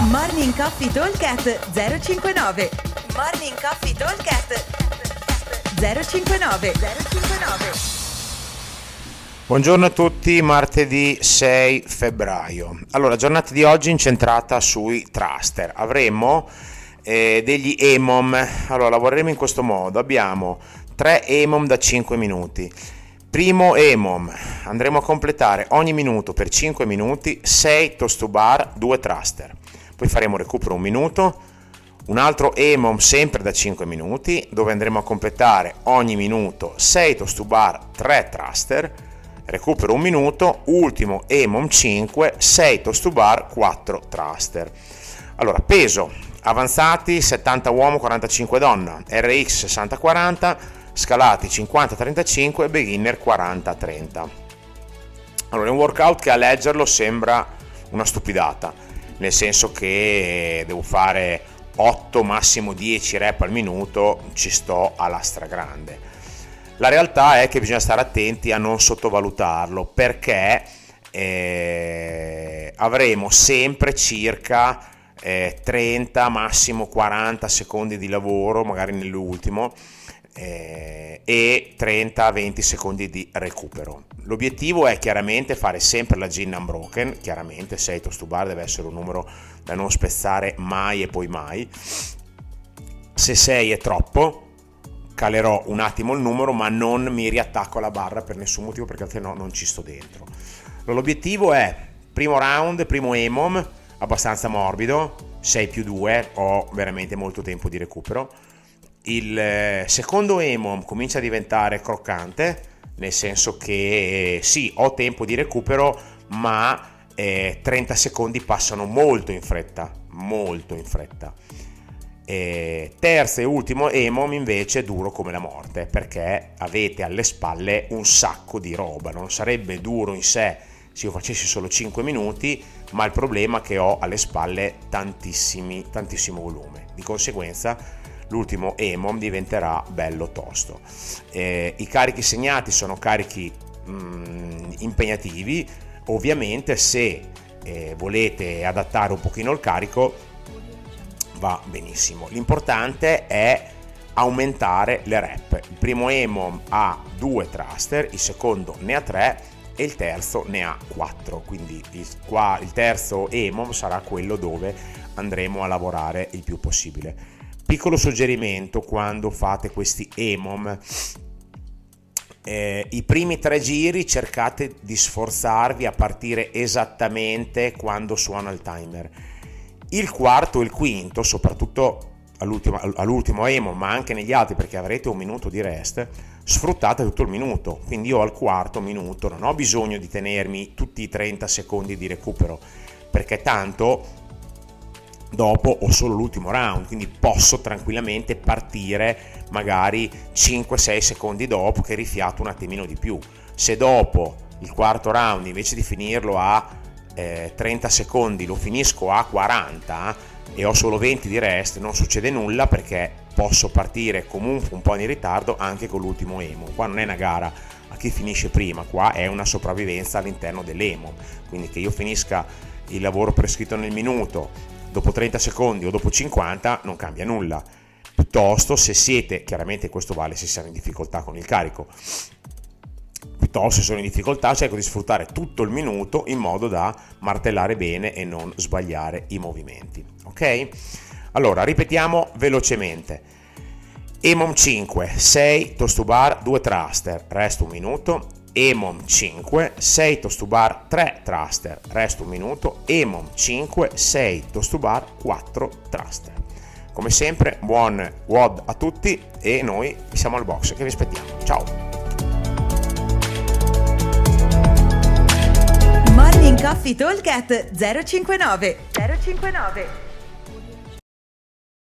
Morning Coffee Talkcast 059 Morning Coffee Talkcast 059 059 Buongiorno a tutti, martedì 6 febbraio. Allora, giornata di oggi incentrata sui thruster. Avremo eh, degli EMOM. Allora, lavoreremo in questo modo. Abbiamo 3 EMOM da 5 minuti. Primo EMOM, andremo a completare ogni minuto per 5 minuti 6 toast to bar, 2 thruster. Poi faremo recupero un minuto, un altro EMOM sempre da 5 minuti dove andremo a completare ogni minuto 6 toast to bar, 3 thruster recupero un minuto, ultimo EMOM 5, 6 toast to bar, 4 thruster. Allora, peso, avanzati 70 uomo, 45 donna, RX 60-40, scalati 50-35 beginner 40-30. Allora, è un workout che a leggerlo sembra una stupidata, nel senso che devo fare 8, massimo 10 rep al minuto, ci sto alla stragrande. La realtà è che bisogna stare attenti a non sottovalutarlo perché eh, avremo sempre circa eh, 30, massimo 40 secondi di lavoro, magari nell'ultimo, eh, e 30-20 secondi di recupero. L'obiettivo è chiaramente fare sempre la gin unbroken, chiaramente 6 toast to bar deve essere un numero da non spezzare mai e poi mai. Se 6 è troppo, calerò un attimo il numero ma non mi riattacco alla barra per nessun motivo perché altrimenti no, non ci sto dentro. L'obiettivo è primo round, primo EMOM, abbastanza morbido, 6 più 2, ho veramente molto tempo di recupero. Il eh, secondo EMOM comincia a diventare croccante, nel senso che sì, ho tempo di recupero, ma eh, 30 secondi passano molto in fretta, molto in fretta e terzo e ultimo EMOM invece è duro come la morte perché avete alle spalle un sacco di roba, non sarebbe duro in sé se io facessi solo 5 minuti, ma il problema è che ho alle spalle tantissimo volume. Di conseguenza l'ultimo EMOM diventerà bello tosto. Eh, I carichi segnati sono carichi mh, mm, impegnativi, ovviamente se eh, volete adattare un pochino il carico va benissimo. L'importante è aumentare le rep. Il primo EMOM ha due thruster, il secondo ne ha tre e il terzo ne ha quattro. Quindi il, qua, il terzo EMOM sarà quello dove andremo a lavorare il più possibile. Piccolo suggerimento quando fate questi EMOM. Eh, I primi tre giri cercate di sforzarvi a partire esattamente quando suona il timer il quarto e il quinto, soprattutto all'ultimo, all'ultimo emo, ma anche negli altri perché avrete un minuto di rest, sfruttate tutto il minuto. Quindi io al quarto minuto non ho bisogno di tenermi tutti i 30 secondi di recupero, perché tanto dopo ho solo l'ultimo round, quindi posso tranquillamente partire magari 5-6 secondi dopo che rifiato un attimino di più. Se dopo il quarto round invece di finirlo a eh, 30 secondi lo finisco a 40 e ho solo 20 di rest, non succede nulla perché posso partire comunque un po' in ritardo anche con l'ultimo emo. Qua non è una gara a chi finisce prima, qua è una sopravvivenza all'interno dell'emo. Quindi che io finisca il lavoro prescritto nel minuto dopo 30 secondi o dopo 50 non cambia nulla. Piuttosto se siete, chiaramente questo vale se siamo in difficoltà con il carico, piuttosto se sono in difficoltà cerco di sfruttare tutto il minuto in modo da martellare bene e non sbagliare i movimenti. Ok? Allora, ripetiamo velocemente. EMOM 5, 6 toast to bar, 2 thruster, resto un minuto. EMOM 5, 6 toast to bar, 3 thruster, resto un minuto. EMOM 5, 6 toast to bar, 4 thruster. Come sempre, buon WOD a tutti e noi siamo al box che vi aspettiamo. Ciao! Coffee Talk 059 059